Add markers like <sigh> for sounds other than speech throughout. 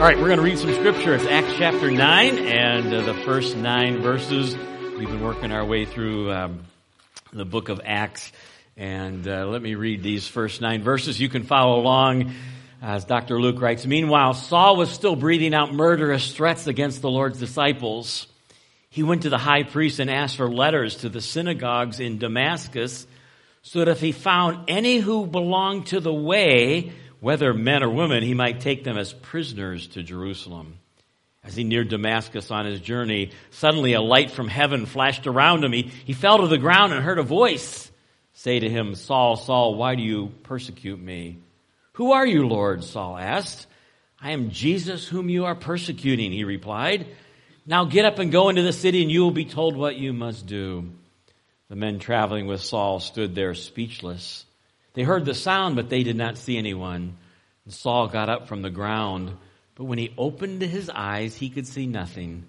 All right, we're going to read some scripture. It's Acts chapter 9 and uh, the first nine verses. We've been working our way through um, the book of Acts. And uh, let me read these first nine verses. You can follow along as Dr. Luke writes. Meanwhile, Saul was still breathing out murderous threats against the Lord's disciples. He went to the high priest and asked for letters to the synagogues in Damascus so that if he found any who belonged to the way, whether men or women, he might take them as prisoners to Jerusalem. As he neared Damascus on his journey, suddenly a light from heaven flashed around him. He, he fell to the ground and heard a voice say to him, Saul, Saul, why do you persecute me? Who are you, Lord? Saul asked. I am Jesus whom you are persecuting, he replied. Now get up and go into the city and you will be told what you must do. The men traveling with Saul stood there speechless. They heard the sound, but they did not see anyone. And Saul got up from the ground, but when he opened his eyes, he could see nothing.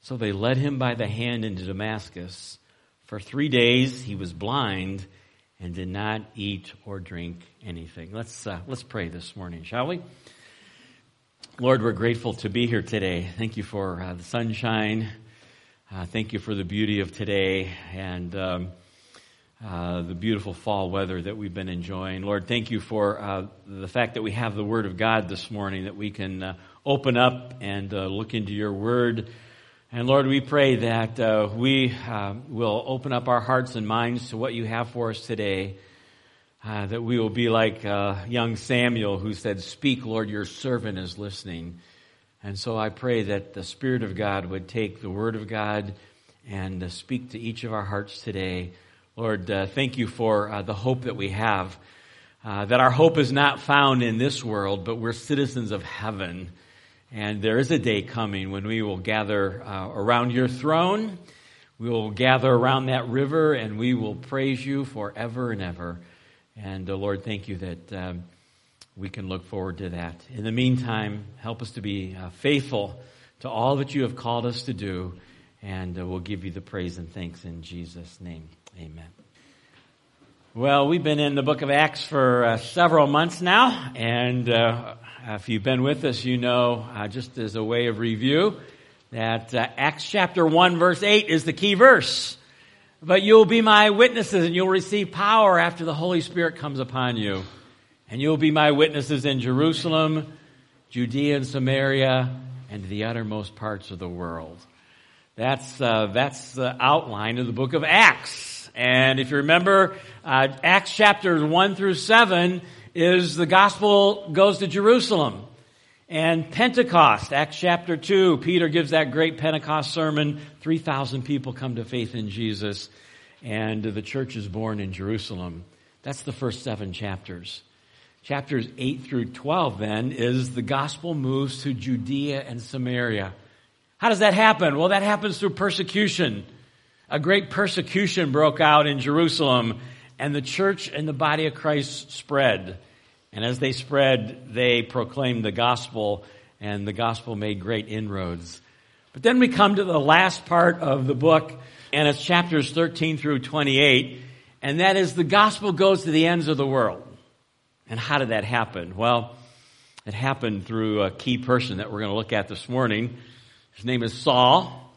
So they led him by the hand into Damascus. For three days he was blind and did not eat or drink anything. Let's, uh, let's pray this morning, shall we? Lord, we're grateful to be here today. Thank you for uh, the sunshine. Uh, thank you for the beauty of today. And um, uh, the beautiful fall weather that we've been enjoying. Lord, thank you for uh, the fact that we have the Word of God this morning, that we can uh, open up and uh, look into your Word. And Lord, we pray that uh, we will open up our hearts and minds to what you have for us today. that we will be like young Samuel who said, Speak, Lord, your servant is listening. And so I pray that the Spirit of God would take the Word of God and speak to each of our hearts today. Lord, uh, thank you for uh, the hope that we have. Uh, that our hope is not found in this world, but we're citizens of heaven. And there is a day coming when we will gather uh, around your throne. We will gather around that river and we will praise you forever and ever. And uh, Lord, thank you that um, we can look forward to that. In the meantime, help us to be uh, faithful to all that you have called us to do. And we'll give you the praise and thanks in Jesus' name. Amen. Well, we've been in the book of Acts for uh, several months now, and uh, if you've been with us, you know, uh, just as a way of review, that uh, Acts chapter 1, verse 8 is the key verse. But you'll be my witnesses, and you'll receive power after the Holy Spirit comes upon you. And you'll be my witnesses in Jerusalem, Judea and Samaria, and the uttermost parts of the world. That's, uh, that's the outline of the book of Acts. And if you remember, uh, Acts chapters 1 through 7 is the gospel goes to Jerusalem. And Pentecost, Acts chapter 2, Peter gives that great Pentecost sermon. 3,000 people come to faith in Jesus. And the church is born in Jerusalem. That's the first seven chapters. Chapters 8 through 12 then is the gospel moves to Judea and Samaria. How does that happen? Well, that happens through persecution a great persecution broke out in Jerusalem, and the church and the body of Christ spread. And as they spread, they proclaimed the gospel, and the gospel made great inroads. But then we come to the last part of the book, and it's chapters 13 through 28, and that is the gospel goes to the ends of the world. And how did that happen? Well, it happened through a key person that we're going to look at this morning. His name is Saul.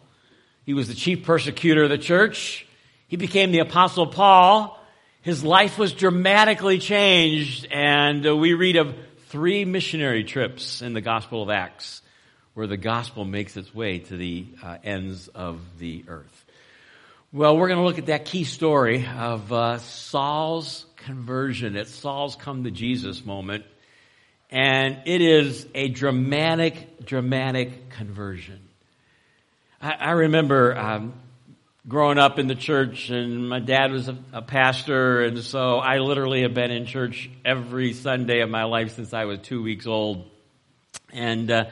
He was the chief persecutor of the church. He became the apostle Paul. His life was dramatically changed and uh, we read of three missionary trips in the Gospel of Acts where the gospel makes its way to the uh, ends of the earth. Well, we're going to look at that key story of uh, Saul's conversion. It's Saul's come to Jesus moment. And it is a dramatic, dramatic conversion. I, I remember um, growing up in the church, and my dad was a, a, pastor, and so I literally have been in church every Sunday of my life since I was two weeks old. And uh,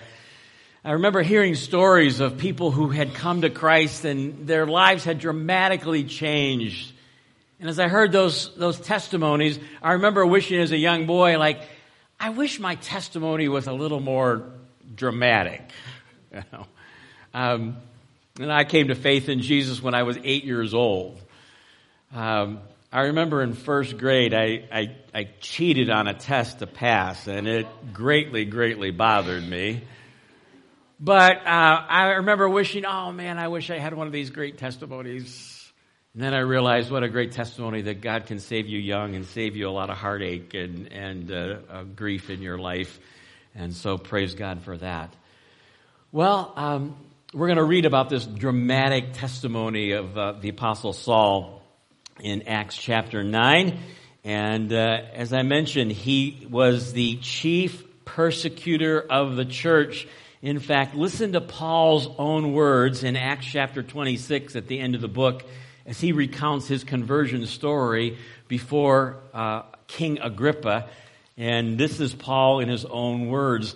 I remember hearing stories of people who had come to Christ and their lives had dramatically changed. And as I heard those, those testimonies, I remember wishing as a young boy, like, I wish my testimony was a little more dramatic. <laughs> You know? um, and I came to faith in Jesus when I was eight years old. Um, I remember in first grade, I, I, I, cheated on a test to pass, and it greatly, greatly bothered me. But uh, I remember wishing, oh man, I wish I had one of these great testimonies. And then I realized what a great testimony that God can save you young and save you a lot of heartache and, and uh, uh, grief in your life. And so praise God for that. Well, um, we're going to read about this dramatic testimony of uh, the Apostle Saul in Acts chapter 9. And uh, as I mentioned, he was the chief persecutor of the church. In fact, listen to Paul's own words in Acts chapter 26 at the end of the book as he recounts his conversion story before uh, King Agrippa. And this is Paul in his own words.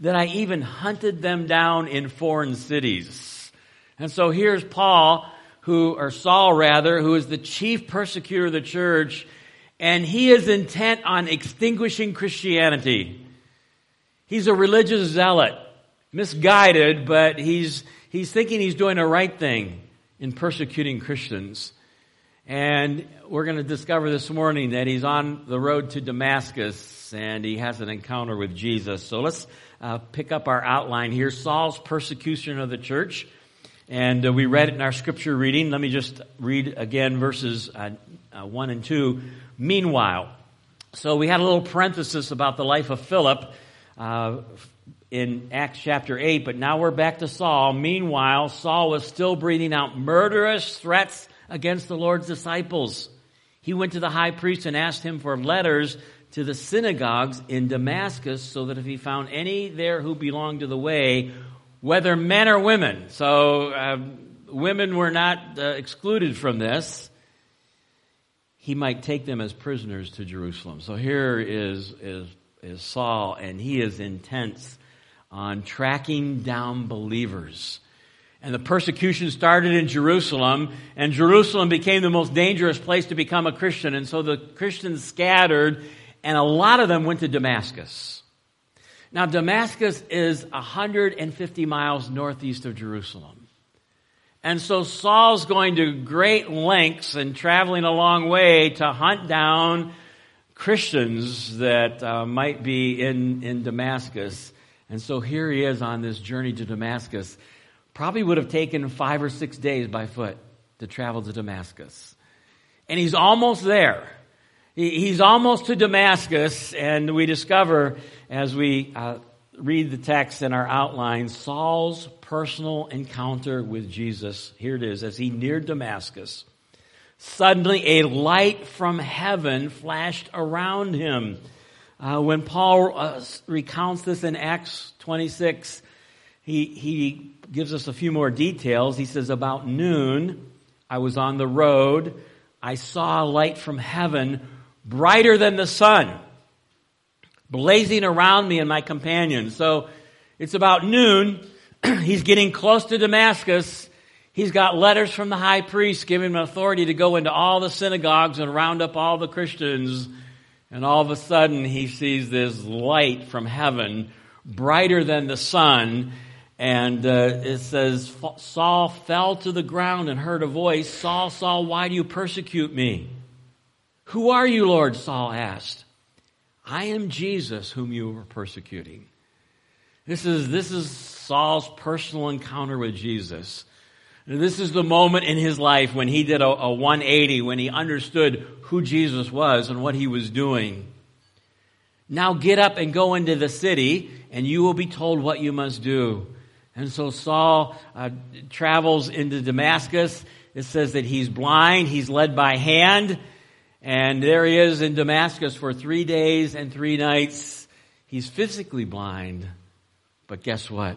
that I even hunted them down in foreign cities. And so here's Paul, who, or Saul rather, who is the chief persecutor of the church, and he is intent on extinguishing Christianity. He's a religious zealot, misguided, but he's, he's thinking he's doing the right thing in persecuting Christians. And we're going to discover this morning that he's on the road to Damascus and he has an encounter with Jesus. So let's uh, pick up our outline here. Saul's persecution of the church. And uh, we read it in our scripture reading. Let me just read again verses uh, uh 1 and 2. Meanwhile, so we had a little parenthesis about the life of Philip uh, in Acts chapter 8, but now we're back to Saul. Meanwhile, Saul was still breathing out murderous threats against the Lord's disciples. He went to the high priest and asked him for letters to the synagogues in Damascus so that if he found any there who belonged to the way, whether men or women, so uh, women were not uh, excluded from this, he might take them as prisoners to Jerusalem. So here is, is, is Saul, and he is intense on tracking down believers. And the persecution started in Jerusalem, and Jerusalem became the most dangerous place to become a Christian. And so the Christians scattered, and a lot of them went to Damascus. Now, Damascus is 150 miles northeast of Jerusalem. And so Saul's going to great lengths and traveling a long way to hunt down Christians that uh, might be in, in Damascus. And so here he is on this journey to Damascus. Probably would have taken five or six days by foot to travel to Damascus. And he's almost there. He's almost to Damascus, and we discover as we uh, read the text in our outline Saul's personal encounter with Jesus. Here it is. As he neared Damascus, suddenly a light from heaven flashed around him. Uh, when Paul uh, recounts this in Acts 26, he, he gives us a few more details. He says, About noon, I was on the road. I saw a light from heaven, brighter than the sun, blazing around me and my companions. So it's about noon. <clears throat> He's getting close to Damascus. He's got letters from the high priest giving him authority to go into all the synagogues and round up all the Christians and all of a sudden, he sees this light from heaven, brighter than the sun. And uh, it says, Saul fell to the ground and heard a voice Saul, Saul, why do you persecute me? Who are you, Lord? Saul asked. I am Jesus whom you were persecuting. This is, this is Saul's personal encounter with Jesus. This is the moment in his life when he did a, a 180, when he understood who Jesus was and what he was doing. Now get up and go into the city, and you will be told what you must do. And so Saul uh, travels into Damascus. It says that he's blind, he's led by hand, and there he is in Damascus for three days and three nights. He's physically blind, but guess what?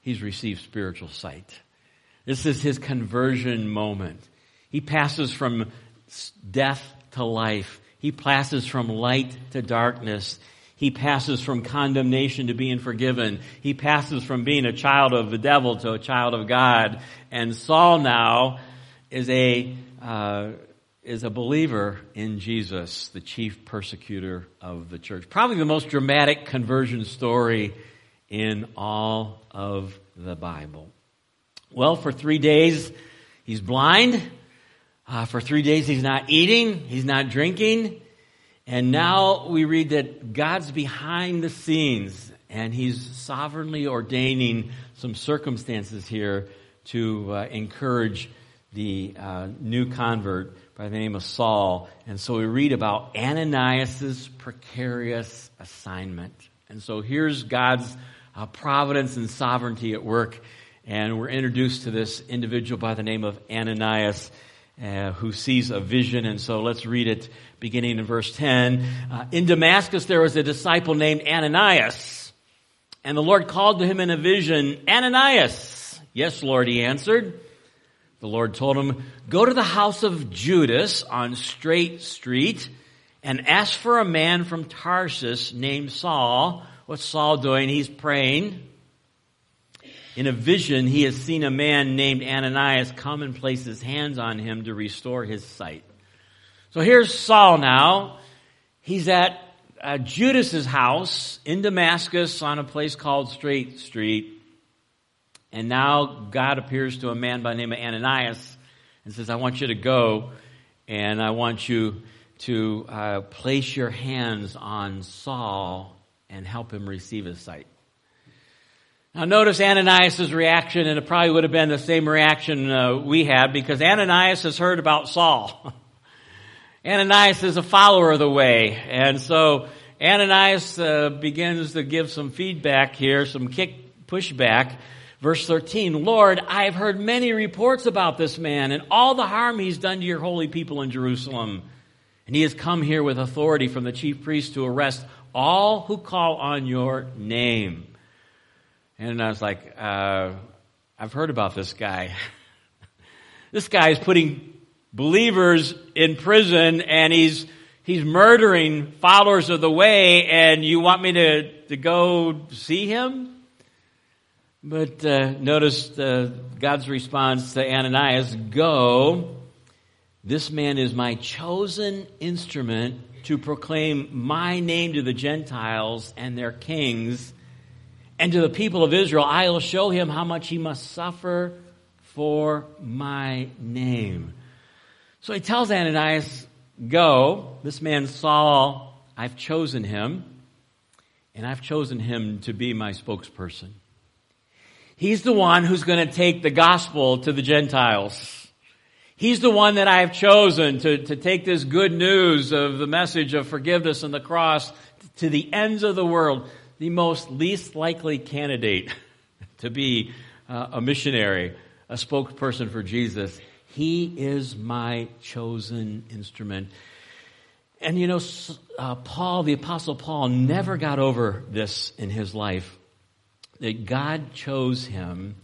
He's received spiritual sight. This is his conversion moment. He passes from death to life. He passes from light to darkness. He passes from condemnation to being forgiven. He passes from being a child of the devil to a child of God. And Saul now is a, uh, is a believer in Jesus, the chief persecutor of the church. Probably the most dramatic conversion story in all of the Bible. Well, for three days, he's blind. Uh, for three days, he's not eating. He's not drinking. And now we read that God's behind the scenes and he's sovereignly ordaining some circumstances here to uh, encourage the uh, new convert by the name of Saul. And so we read about Ananias's precarious assignment. And so here's God's uh, providence and sovereignty at work. And we're introduced to this individual by the name of Ananias uh, who sees a vision. And so let's read it beginning in verse 10. Uh, in Damascus, there was a disciple named Ananias. And the Lord called to him in a vision, Ananias. Yes, Lord, he answered. The Lord told him, go to the house of Judas on Straight Street and ask for a man from Tarsus named Saul. What's Saul doing? He's praying. In a vision, he has seen a man named Ananias come and place his hands on him to restore his sight. So here's Saul now. He's at uh, Judas's house in Damascus on a place called Straight Street. And now God appears to a man by the name of Ananias and says, I want you to go and I want you to uh, place your hands on Saul and help him receive his sight. Now notice Ananias' reaction, and it probably would have been the same reaction uh, we had because Ananias has heard about Saul. <laughs> Ananias is a follower of the way, and so Ananias uh, begins to give some feedback here, some kick pushback. Verse 13, Lord, I have heard many reports about this man and all the harm he's done to your holy people in Jerusalem. And he has come here with authority from the chief priest to arrest all who call on your name. And I was like, uh, I've heard about this guy. <laughs> this guy is putting believers in prison and he's, he's murdering followers of the way and you want me to, to go see him? But uh, notice uh, God's response to Ananias, go. This man is my chosen instrument to proclaim my name to the Gentiles and their kings and to the people of Israel, I will show him how much he must suffer for my name. So he tells Ananias, Go, this man Saul, I've chosen him, and I've chosen him to be my spokesperson. He's the one who's going to take the gospel to the Gentiles. He's the one that I have chosen to, to take this good news of the message of forgiveness and the cross to the ends of the world the most least likely candidate <laughs> to be uh, a missionary, a spokesperson for Jesus. He is my chosen instrument. And you know, uh, Paul, the Apostle Paul, never got over this in his life that God chose him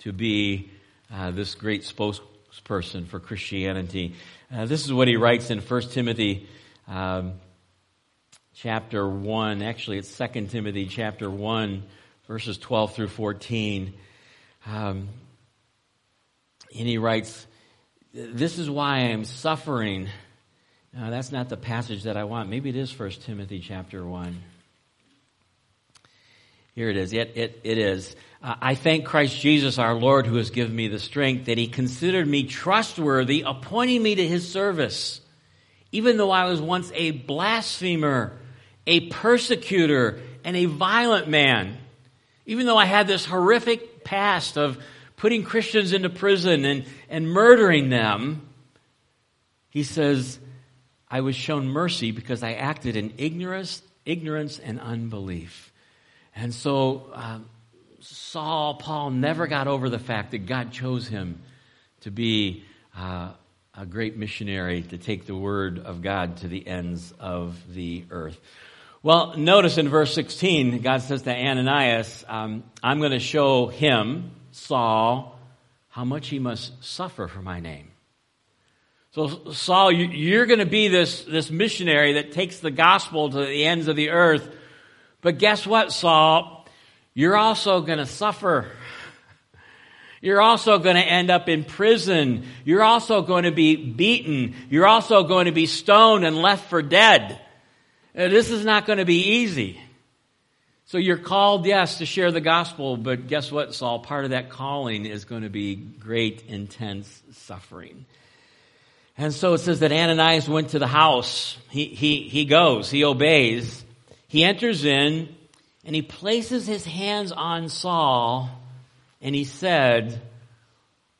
to be uh, this great spokesperson for Christianity. Uh, this is what he writes in 1 Timothy um, chapter 1. Actually, it's 2 Timothy chapter 1, verses 12 through 14. Um, and he writes, This is why I am suffering. Now, that's not the passage that I want. Maybe it is 1 Timothy chapter 1. Here it is. It, it, it is. Uh, I thank Christ Jesus our Lord who has given me the strength that he considered me trustworthy, appointing me to his service. Even though I was once a blasphemer a persecutor and a violent man. Even though I had this horrific past of putting Christians into prison and, and murdering them, he says, I was shown mercy because I acted in ignorance, ignorance and unbelief. And so uh, Saul, Paul never got over the fact that God chose him to be uh, a great missionary to take the word of God to the ends of the earth. Well, notice in verse 16, God says to Ananias, um, I'm going to show him, Saul, how much he must suffer for my name. So, Saul, you're going to be this, this missionary that takes the gospel to the ends of the earth. But guess what, Saul? You're also going to suffer. You're also going to end up in prison. You're also going to be beaten. You're also going to be stoned and left for dead. Uh, this is not going to be easy. So you're called, yes, to share the gospel, but guess what, Saul? Part of that calling is going to be great, intense suffering. And so it says that Ananias went to the house. He, he, he goes, he obeys. He enters in and he places his hands on Saul and he said,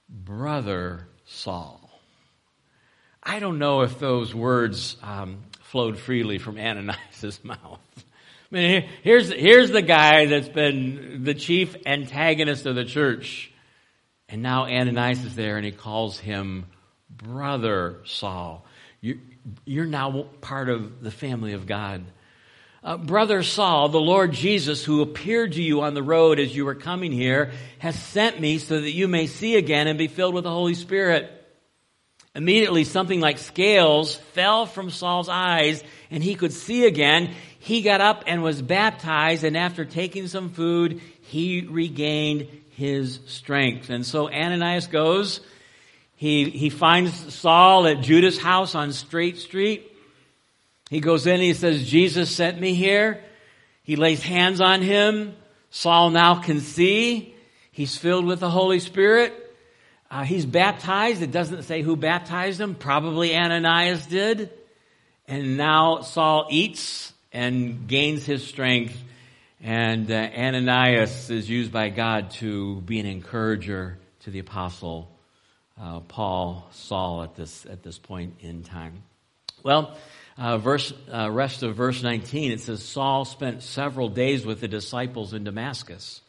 Brother Saul. I don't know if those words um, flowed freely from Ananias' <laughs> mouth. I mean, here's, here's the guy that's been the chief antagonist of the church. And now Ananias is there and he calls him Brother Saul. You, you're now part of the family of God. Uh, Brother Saul, the Lord Jesus, who appeared to you on the road as you were coming here, has sent me so that you may see again and be filled with the Holy Spirit. Immediately, something like scales fell from Saul's eyes, and he could see again. He got up and was baptized, and after taking some food, he regained his strength. And so Ananias goes. He, he finds Saul at Judas' house on Straight Street. He goes in, he says, Jesus sent me here. He lays hands on him. Saul now can see. He's filled with the Holy Spirit. Uh, he's baptized. It doesn't say who baptized him. Probably Ananias did. And now Saul eats and gains his strength. And uh, Ananias is used by God to be an encourager to the apostle uh, Paul, Saul at this at this point in time. Well, uh, verse, uh, rest of verse 19, it says, Saul spent several days with the disciples in Damascus.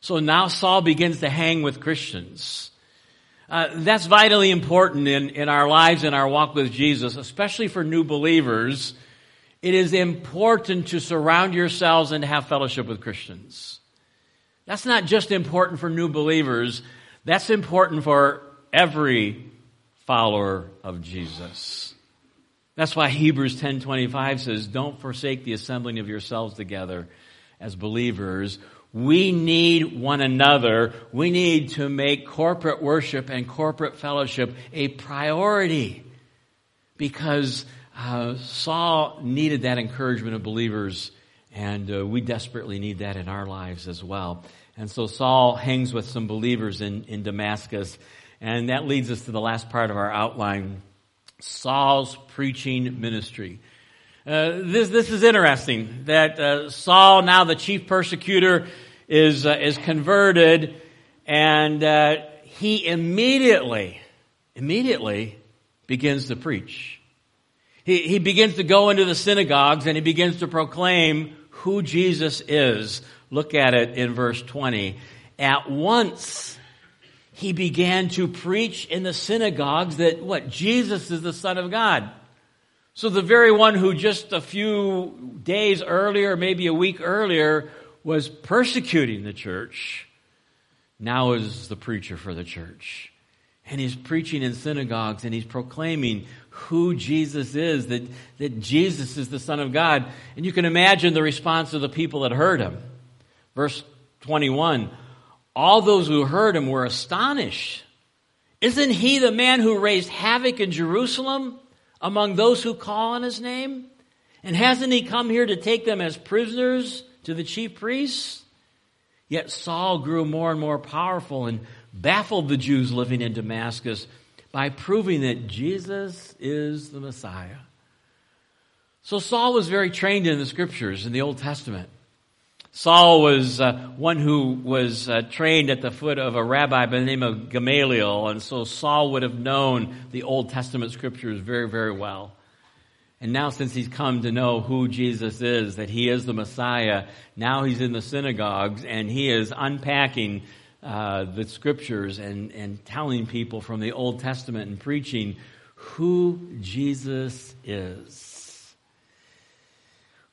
So now Saul begins to hang with Christians. Uh, that's vitally important in, in our lives and our walk with Jesus, especially for new believers. It is important to surround yourselves and have fellowship with Christians. That's not just important for new believers. That's important for every follower of Jesus. That's why Hebrews 10:25 says, "Don't forsake the assembling of yourselves together as believers." We need one another. We need to make corporate worship and corporate fellowship a priority because uh, Saul needed that encouragement of believers, and uh, we desperately need that in our lives as well. And so Saul hangs with some believers in, in Damascus, and that leads us to the last part of our outline Saul's preaching ministry. Uh, this this is interesting that uh, Saul, now the chief persecutor, is uh, is converted, and uh, he immediately immediately begins to preach. He he begins to go into the synagogues and he begins to proclaim who Jesus is. Look at it in verse twenty. At once he began to preach in the synagogues that what? Jesus is the Son of God. So the very one who just a few days earlier, maybe a week earlier, was persecuting the church, now is the preacher for the church. And he's preaching in synagogues and he's proclaiming who Jesus is, that, that Jesus is the Son of God. And you can imagine the response of the people that heard him. Verse 21 all those who heard him were astonished. Isn't he the man who raised havoc in Jerusalem among those who call on his name? And hasn't he come here to take them as prisoners to the chief priests? Yet Saul grew more and more powerful and baffled the Jews living in Damascus by proving that Jesus is the Messiah. So Saul was very trained in the scriptures in the Old Testament. Saul was uh, one who was uh, trained at the foot of a rabbi by the name of Gamaliel, and so Saul would have known the Old Testament scriptures very, very well. And now, since he's come to know who Jesus is, that he is the Messiah, now he's in the synagogues and he is unpacking uh, the scriptures and, and telling people from the Old Testament and preaching who Jesus is.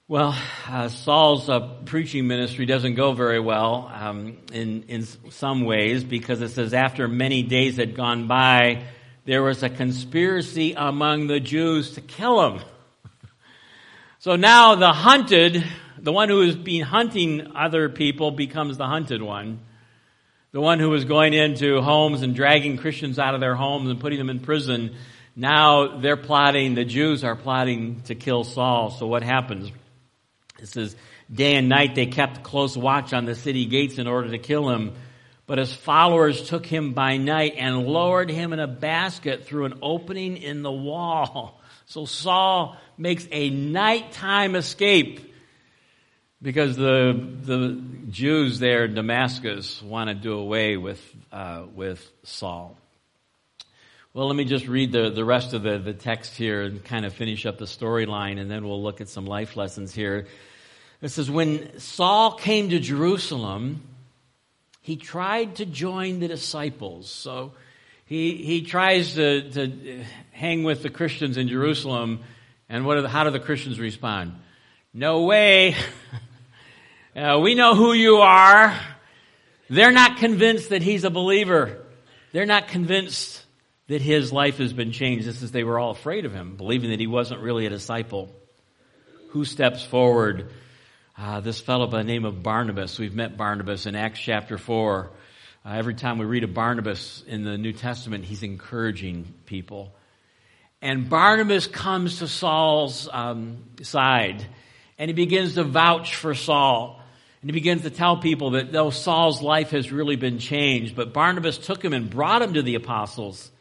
Well, uh, Saul's uh, preaching ministry doesn't go very well um, in in some ways because it says after many days had gone by, there was a conspiracy among the Jews to kill him. so now the hunted the one who has been hunting other people becomes the hunted one. The one who was going into homes and dragging Christians out of their homes and putting them in prison, now they're plotting, the Jews are plotting to kill Saul. So what happens? It says, day and night they kept close watch on the city gates in order to kill him. But his followers took him by night and lowered him in a basket through an opening in the wall. <laughs> So Saul makes a nighttime escape because the, the Jews there in Damascus want to do away with, uh, with Saul. Well, let me just read the, the rest of the, the text here and kind of finish up the storyline, and then we'll look at some life lessons here. It says, When Saul came to Jerusalem, he tried to join the disciples. So he, he tries to, to hang with the Christians in Jerusalem, and what the, how do the Christians respond? No way. <laughs> uh, we know who you are. They're not convinced that he's a believer. They're not convinced that his life has been changed. This is they were all afraid of him, believing that he wasn't really a disciple. Who steps forward? Uh, this fellow by the name of Barnabas. We've met Barnabas in Acts chapter 4. Uh, every time we read of Barnabas in the New Testament, he's encouraging people. And Barnabas comes to Saul's um, side and he begins to vouch for Saul. And he begins to tell people that though Saul's life has really been changed, but Barnabas took him and brought him to the apostles.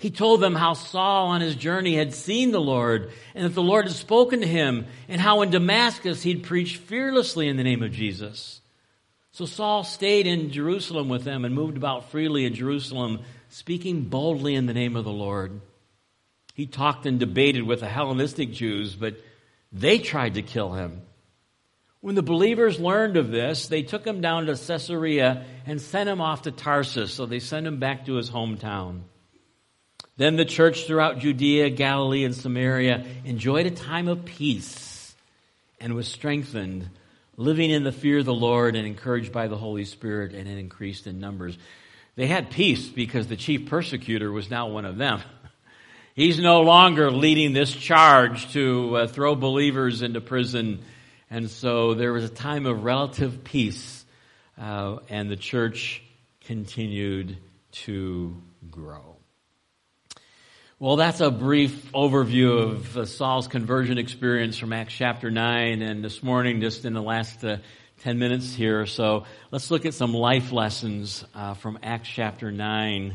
He told them how Saul on his journey had seen the Lord and that the Lord had spoken to him and how in Damascus he'd preached fearlessly in the name of Jesus. So Saul stayed in Jerusalem with them and moved about freely in Jerusalem, speaking boldly in the name of the Lord. He talked and debated with the Hellenistic Jews, but they tried to kill him. When the believers learned of this, they took him down to Caesarea and sent him off to Tarsus, so they sent him back to his hometown. Then the church throughout Judea, Galilee, and Samaria enjoyed a time of peace and was strengthened living in the fear of the Lord and encouraged by the Holy Spirit, and it increased in numbers. They had peace because the chief persecutor was now one of them. <laughs> He's no longer leading this charge to uh, throw believers into prison. And so there was a time of relative peace, uh, and the church continued to grow. Well, that's a brief overview of uh, Saul's conversion experience from Acts chapter 9. And this morning, just in the last uh, 10 minutes here or so, let's look at some life lessons uh, from Acts chapter 9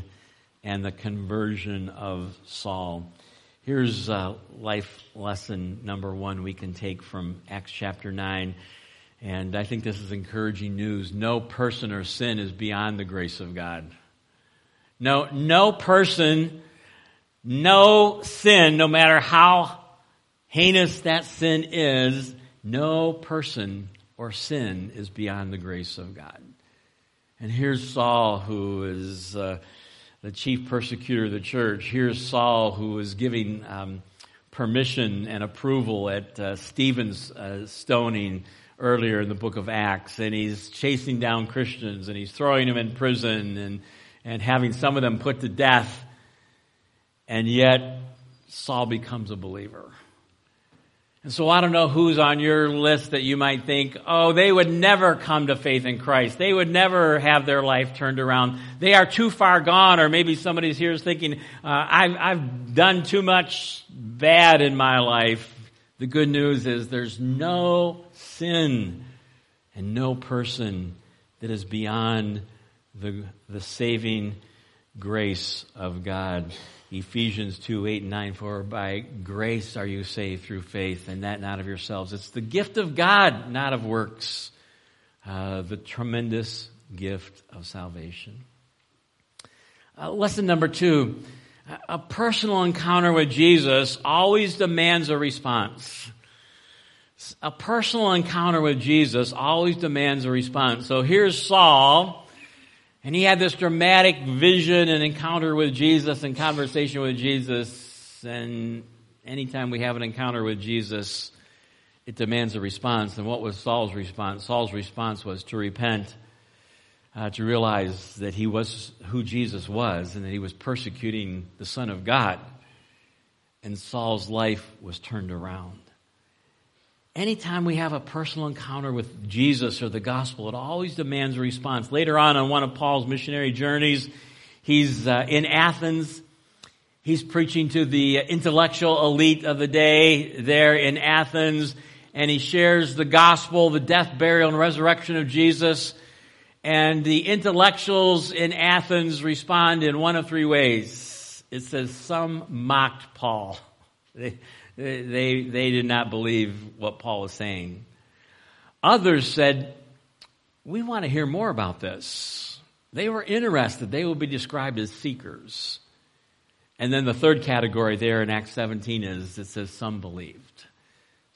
and the conversion of Saul. Here's uh, life lesson number one we can take from Acts chapter 9. And I think this is encouraging news. No person or sin is beyond the grace of God. No, no person no sin, no matter how heinous that sin is, no person or sin is beyond the grace of God. And here's Saul, who is uh, the chief persecutor of the church. Here's Saul, who is giving um, permission and approval at uh, Stephen's uh, stoning earlier in the book of Acts. And he's chasing down Christians and he's throwing them in prison and, and having some of them put to death. And yet, Saul becomes a believer. And so I don't know who's on your list that you might think, oh, they would never come to faith in Christ. They would never have their life turned around. They are too far gone. Or maybe somebody's here is thinking, uh, I've, I've done too much bad in my life. The good news is there's no sin and no person that is beyond the, the saving grace of God. Ephesians 2, 8 and 9, for by grace are you saved through faith, and that not of yourselves. It's the gift of God, not of works. Uh, the tremendous gift of salvation. Uh, lesson number two, a personal encounter with Jesus always demands a response. A personal encounter with Jesus always demands a response. So here's Saul, and he had this dramatic vision and encounter with Jesus and conversation with Jesus. And anytime we have an encounter with Jesus, it demands a response. And what was Saul's response? Saul's response was to repent, uh, to realize that he was who Jesus was and that he was persecuting the Son of God. And Saul's life was turned around. Anytime we have a personal encounter with Jesus or the gospel, it always demands a response. Later on, on one of Paul's missionary journeys, he's uh, in Athens. He's preaching to the intellectual elite of the day there in Athens, and he shares the gospel, the death, burial, and resurrection of Jesus. And the intellectuals in Athens respond in one of three ways. It says some mocked Paul. <laughs> They, they, they did not believe what Paul was saying. Others said, We want to hear more about this. They were interested. They will be described as seekers. And then the third category there in Acts 17 is it says some believed.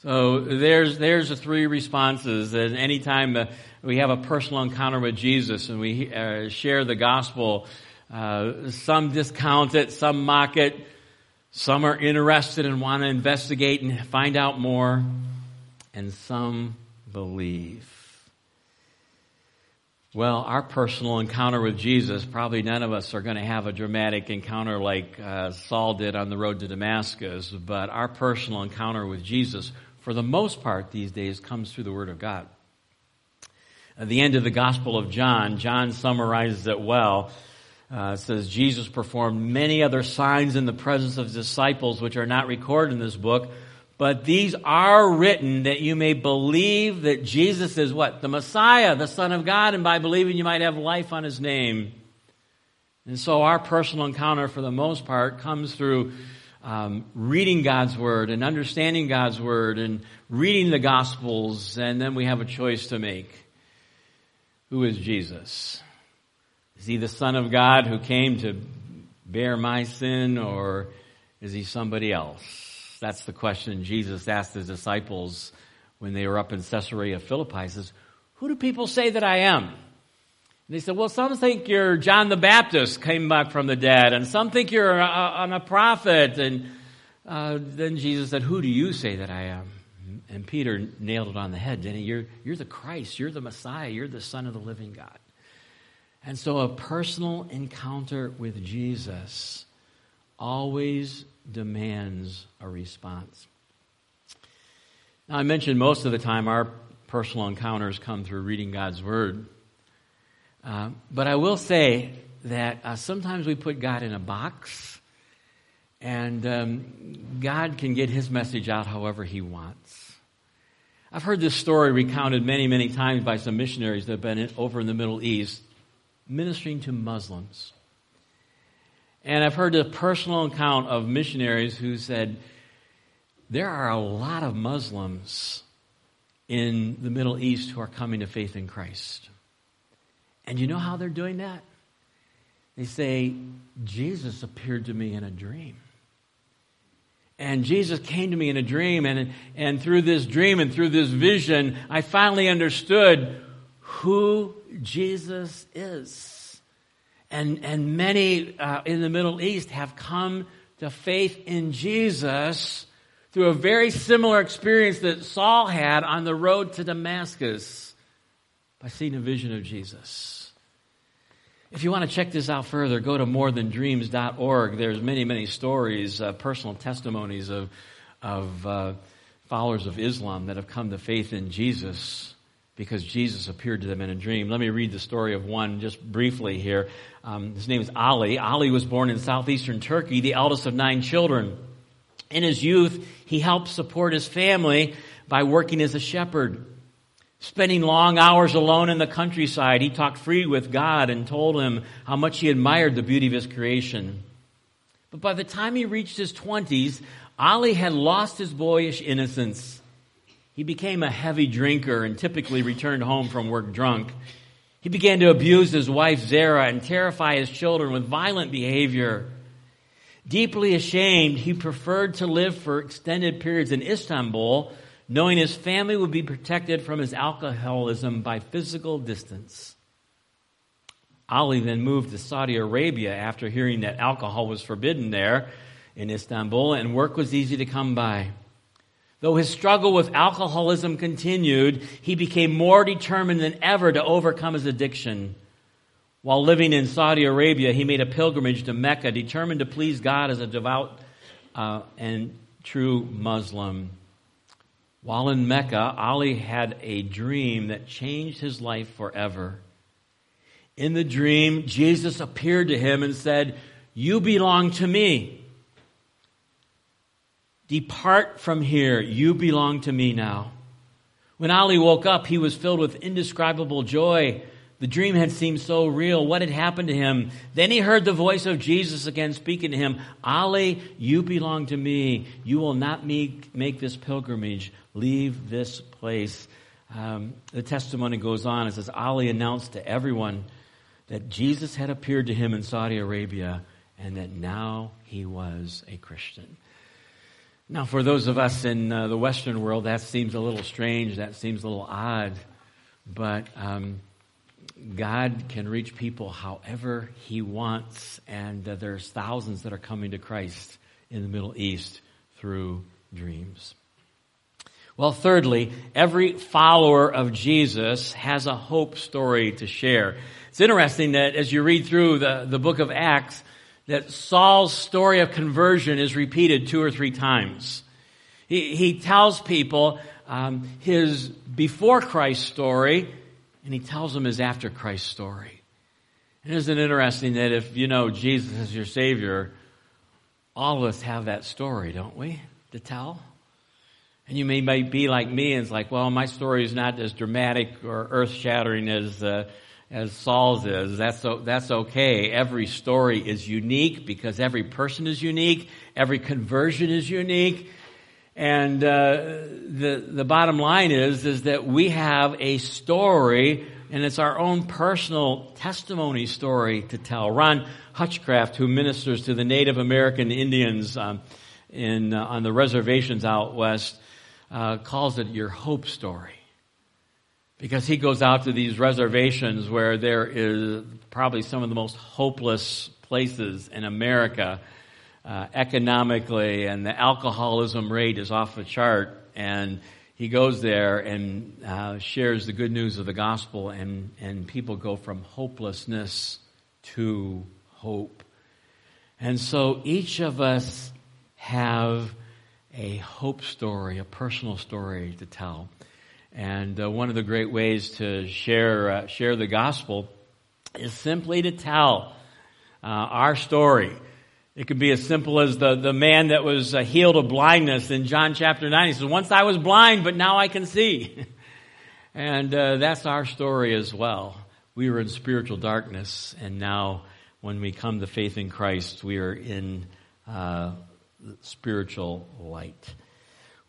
So there's there's the three responses. And anytime uh, we have a personal encounter with Jesus and we uh, share the gospel, uh, some discount it, some mock it, some are interested and want to investigate and find out more, and some believe. Well, our personal encounter with Jesus, probably none of us are going to have a dramatic encounter like uh, Saul did on the road to Damascus, but our personal encounter with Jesus, for the most part these days, comes through the Word of God. At the end of the Gospel of John, John summarizes it well uh, says Jesus performed many other signs in the presence of disciples, which are not recorded in this book. But these are written that you may believe that Jesus is what? The Messiah, the Son of God, and by believing you might have life on his name. And so our personal encounter, for the most part, comes through um, reading God's Word and understanding God's Word and reading the Gospels, and then we have a choice to make. Who is Jesus? Is he the Son of God who came to bear my sin, or is he somebody else? That's the question Jesus asked his disciples when they were up in Caesarea Philippi. He says, Who do people say that I am? And they said, Well, some think you're John the Baptist, came back from the dead, and some think you're a, a, a prophet. And uh, then Jesus said, Who do you say that I am? And Peter nailed it on the head, didn't he? You're, you're the Christ, you're the Messiah, you're the Son of the living God. And so a personal encounter with Jesus always demands a response. Now, I mentioned most of the time our personal encounters come through reading God's Word. Uh, but I will say that uh, sometimes we put God in a box, and um, God can get His message out however He wants. I've heard this story recounted many, many times by some missionaries that have been in, over in the Middle East ministering to Muslims. And I've heard a personal account of missionaries who said, there are a lot of Muslims in the Middle East who are coming to faith in Christ. And you know how they're doing that? They say, Jesus appeared to me in a dream. And Jesus came to me in a dream, and, and through this dream and through this vision, I finally understood who Jesus is. And, and many uh, in the Middle East have come to faith in Jesus through a very similar experience that Saul had on the road to Damascus by seeing a vision of Jesus. If you want to check this out further, go to morethandreams.org. There's many, many stories, uh, personal testimonies of, of uh, followers of Islam that have come to faith in Jesus because Jesus appeared to them in a dream. Let me read the story of one just briefly here. Um, his name is Ali. Ali was born in southeastern Turkey, the eldest of nine children. In his youth, he helped support his family by working as a shepherd. Spending long hours alone in the countryside, he talked free with God and told him how much he admired the beauty of his creation. But by the time he reached his twenties, Ali had lost his boyish innocence. He became a heavy drinker and typically returned home from work drunk. He began to abuse his wife Zara and terrify his children with violent behavior. Deeply ashamed, he preferred to live for extended periods in Istanbul, knowing his family would be protected from his alcoholism by physical distance. Ali then moved to Saudi Arabia after hearing that alcohol was forbidden there in Istanbul and work was easy to come by. Though his struggle with alcoholism continued, he became more determined than ever to overcome his addiction. While living in Saudi Arabia, he made a pilgrimage to Mecca, determined to please God as a devout uh, and true Muslim. While in Mecca, Ali had a dream that changed his life forever. In the dream, Jesus appeared to him and said, You belong to me. Depart from here. You belong to me now. When Ali woke up, he was filled with indescribable joy. The dream had seemed so real. What had happened to him? Then he heard the voice of Jesus again speaking to him Ali, you belong to me. You will not make, make this pilgrimage. Leave this place. Um, the testimony goes on. It says Ali announced to everyone that Jesus had appeared to him in Saudi Arabia and that now he was a Christian. Now, for those of us in uh, the Western world, that seems a little strange. That seems a little odd. But um, God can reach people however He wants, and uh, there's thousands that are coming to Christ in the Middle East through dreams. Well, thirdly, every follower of Jesus has a hope story to share. It's interesting that as you read through the, the book of Acts, that Saul's story of conversion is repeated two or three times. He, he tells people um, his before Christ story, and he tells them his after Christ story. And isn't it interesting that if you know Jesus as your Savior, all of us have that story, don't we, to tell? And you may be like me and it's like, well, my story is not as dramatic or earth shattering as, uh, as Saul's is. That's, that's okay. Every story is unique because every person is unique. Every conversion is unique. And uh, the the bottom line is is that we have a story, and it's our own personal testimony story to tell. Ron Hutchcraft, who ministers to the Native American Indians um, in uh, on the reservations out west, uh, calls it your hope story because he goes out to these reservations where there is probably some of the most hopeless places in America uh, economically, and the alcoholism rate is off the chart. And he goes there and uh, shares the good news of the gospel, and, and people go from hopelessness to hope. And so each of us have a hope story, a personal story to tell. And uh, one of the great ways to share uh, share the gospel is simply to tell uh, our story. It could be as simple as the, the man that was uh, healed of blindness in John chapter 9. He says, Once I was blind, but now I can see. <laughs> and uh, that's our story as well. We were in spiritual darkness, and now when we come to faith in Christ, we are in uh, spiritual light.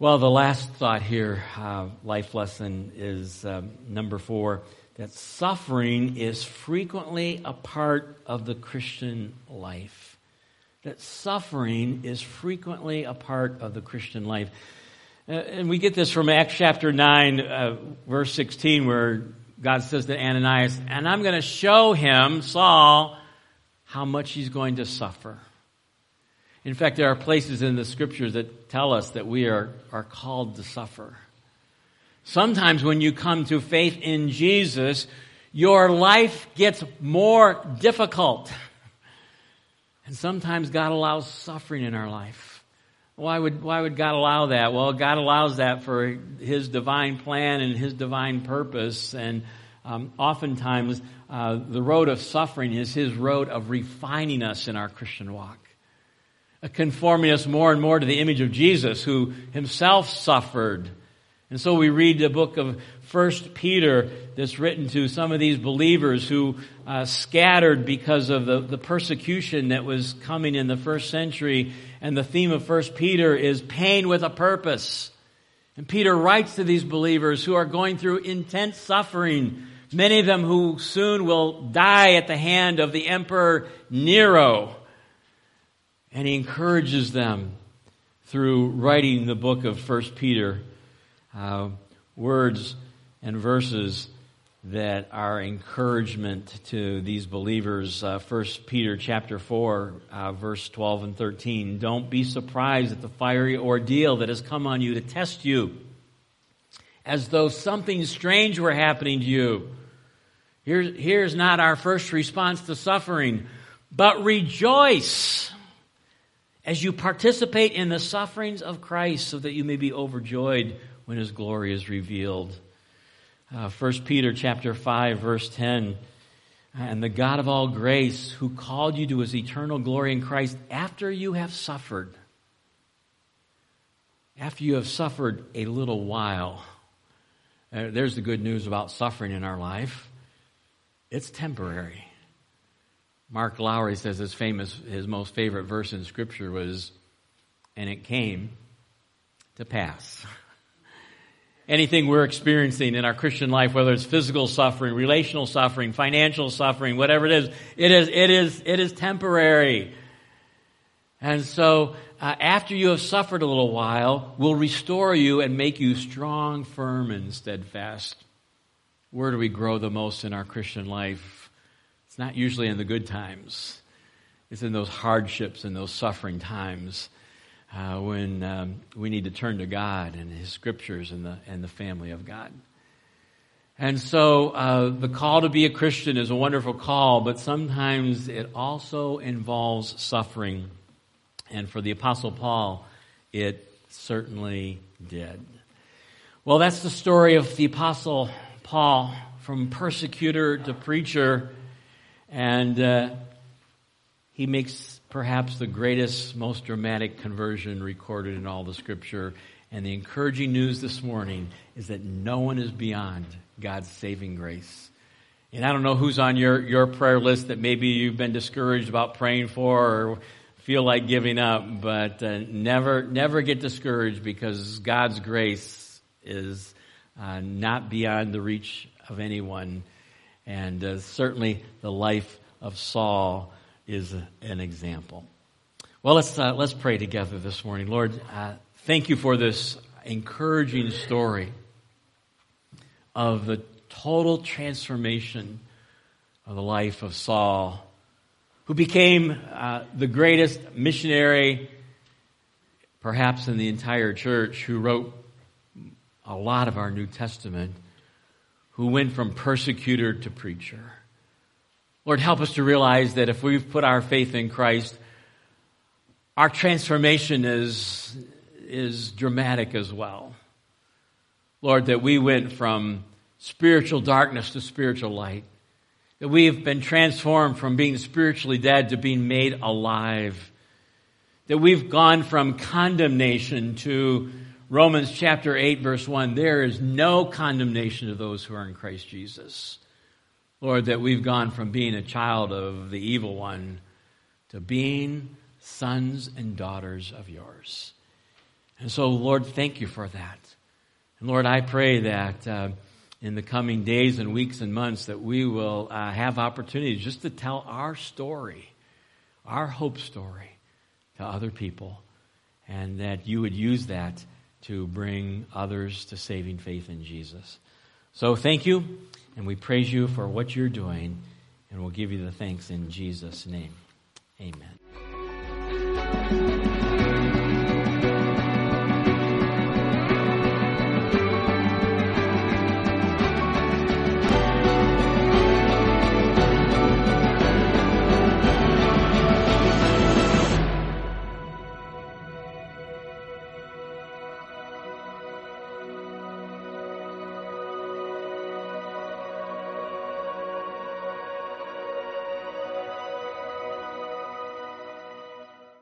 Well, the last thought here, uh, life lesson, is um, number four that suffering is frequently a part of the Christian life that suffering is frequently a part of the Christian life. Uh, and we get this from Acts chapter 9, uh, verse 16, where God says to Ananias, And I'm going to show him, Saul, how much he's going to suffer. In fact, there are places in the scriptures that tell us that we are, are called to suffer. Sometimes when you come to faith in Jesus, your life gets more difficult. And sometimes God allows suffering in our life. Why would, why would God allow that? Well, God allows that for His divine plan and His divine purpose. And um, oftentimes, uh, the road of suffering is His road of refining us in our Christian walk, conforming us more and more to the image of Jesus, who Himself suffered. And so we read the book of First Peter that's written to some of these believers who uh, scattered because of the, the persecution that was coming in the first century. And the theme of First Peter is pain with a purpose. And Peter writes to these believers who are going through intense suffering, many of them who soon will die at the hand of the Emperor Nero. And he encourages them through writing the book of First Peter. Uh, words and verses that are encouragement to these believers. Uh, First Peter chapter four, uh, verse twelve and thirteen. Don't be surprised at the fiery ordeal that has come on you to test you, as though something strange were happening to you. Here's not our first response to suffering, but rejoice as you participate in the sufferings of Christ, so that you may be overjoyed when his glory is revealed. Uh, 1 Peter chapter 5 verse 10 and the God of all grace who called you to his eternal glory in Christ after you have suffered after you have suffered a little while. Uh, there's the good news about suffering in our life. It's temporary Mark Lowry says his famous his most favorite verse in scripture was and it came to pass <laughs> anything we're experiencing in our Christian life, whether it's physical suffering, relational suffering, financial suffering, whatever it is, it is, it is, it is temporary. And so, uh, after you have suffered a little while, will restore you and make you strong, firm, and steadfast. Where do we grow the most in our Christian life? Not usually in the good times. It's in those hardships and those suffering times uh, when um, we need to turn to God and His scriptures and the, and the family of God. And so uh, the call to be a Christian is a wonderful call, but sometimes it also involves suffering. And for the Apostle Paul, it certainly did. Well, that's the story of the Apostle Paul from persecutor to preacher. And uh, he makes perhaps the greatest, most dramatic conversion recorded in all the scripture. And the encouraging news this morning is that no one is beyond God's saving grace. And I don't know who's on your, your prayer list that maybe you've been discouraged about praying for or feel like giving up, but uh, never, never get discouraged because God's grace is uh, not beyond the reach of anyone. And uh, certainly the life of Saul is an example. Well, let's, uh, let's pray together this morning. Lord, uh, thank you for this encouraging story of the total transformation of the life of Saul, who became uh, the greatest missionary, perhaps in the entire church, who wrote a lot of our New Testament, who went from persecutor to preacher. Lord, help us to realize that if we've put our faith in Christ, our transformation is, is dramatic as well. Lord, that we went from spiritual darkness to spiritual light. That we have been transformed from being spiritually dead to being made alive. That we've gone from condemnation to Romans chapter 8 verse 1. There is no condemnation to those who are in Christ Jesus. Lord, that we've gone from being a child of the evil one to being sons and daughters of yours. And so, Lord, thank you for that. And Lord, I pray that uh, in the coming days and weeks and months that we will uh, have opportunities just to tell our story, our hope story to other people, and that you would use that to bring others to saving faith in Jesus. So thank you. And we praise you for what you're doing, and we'll give you the thanks in Jesus' name. Amen.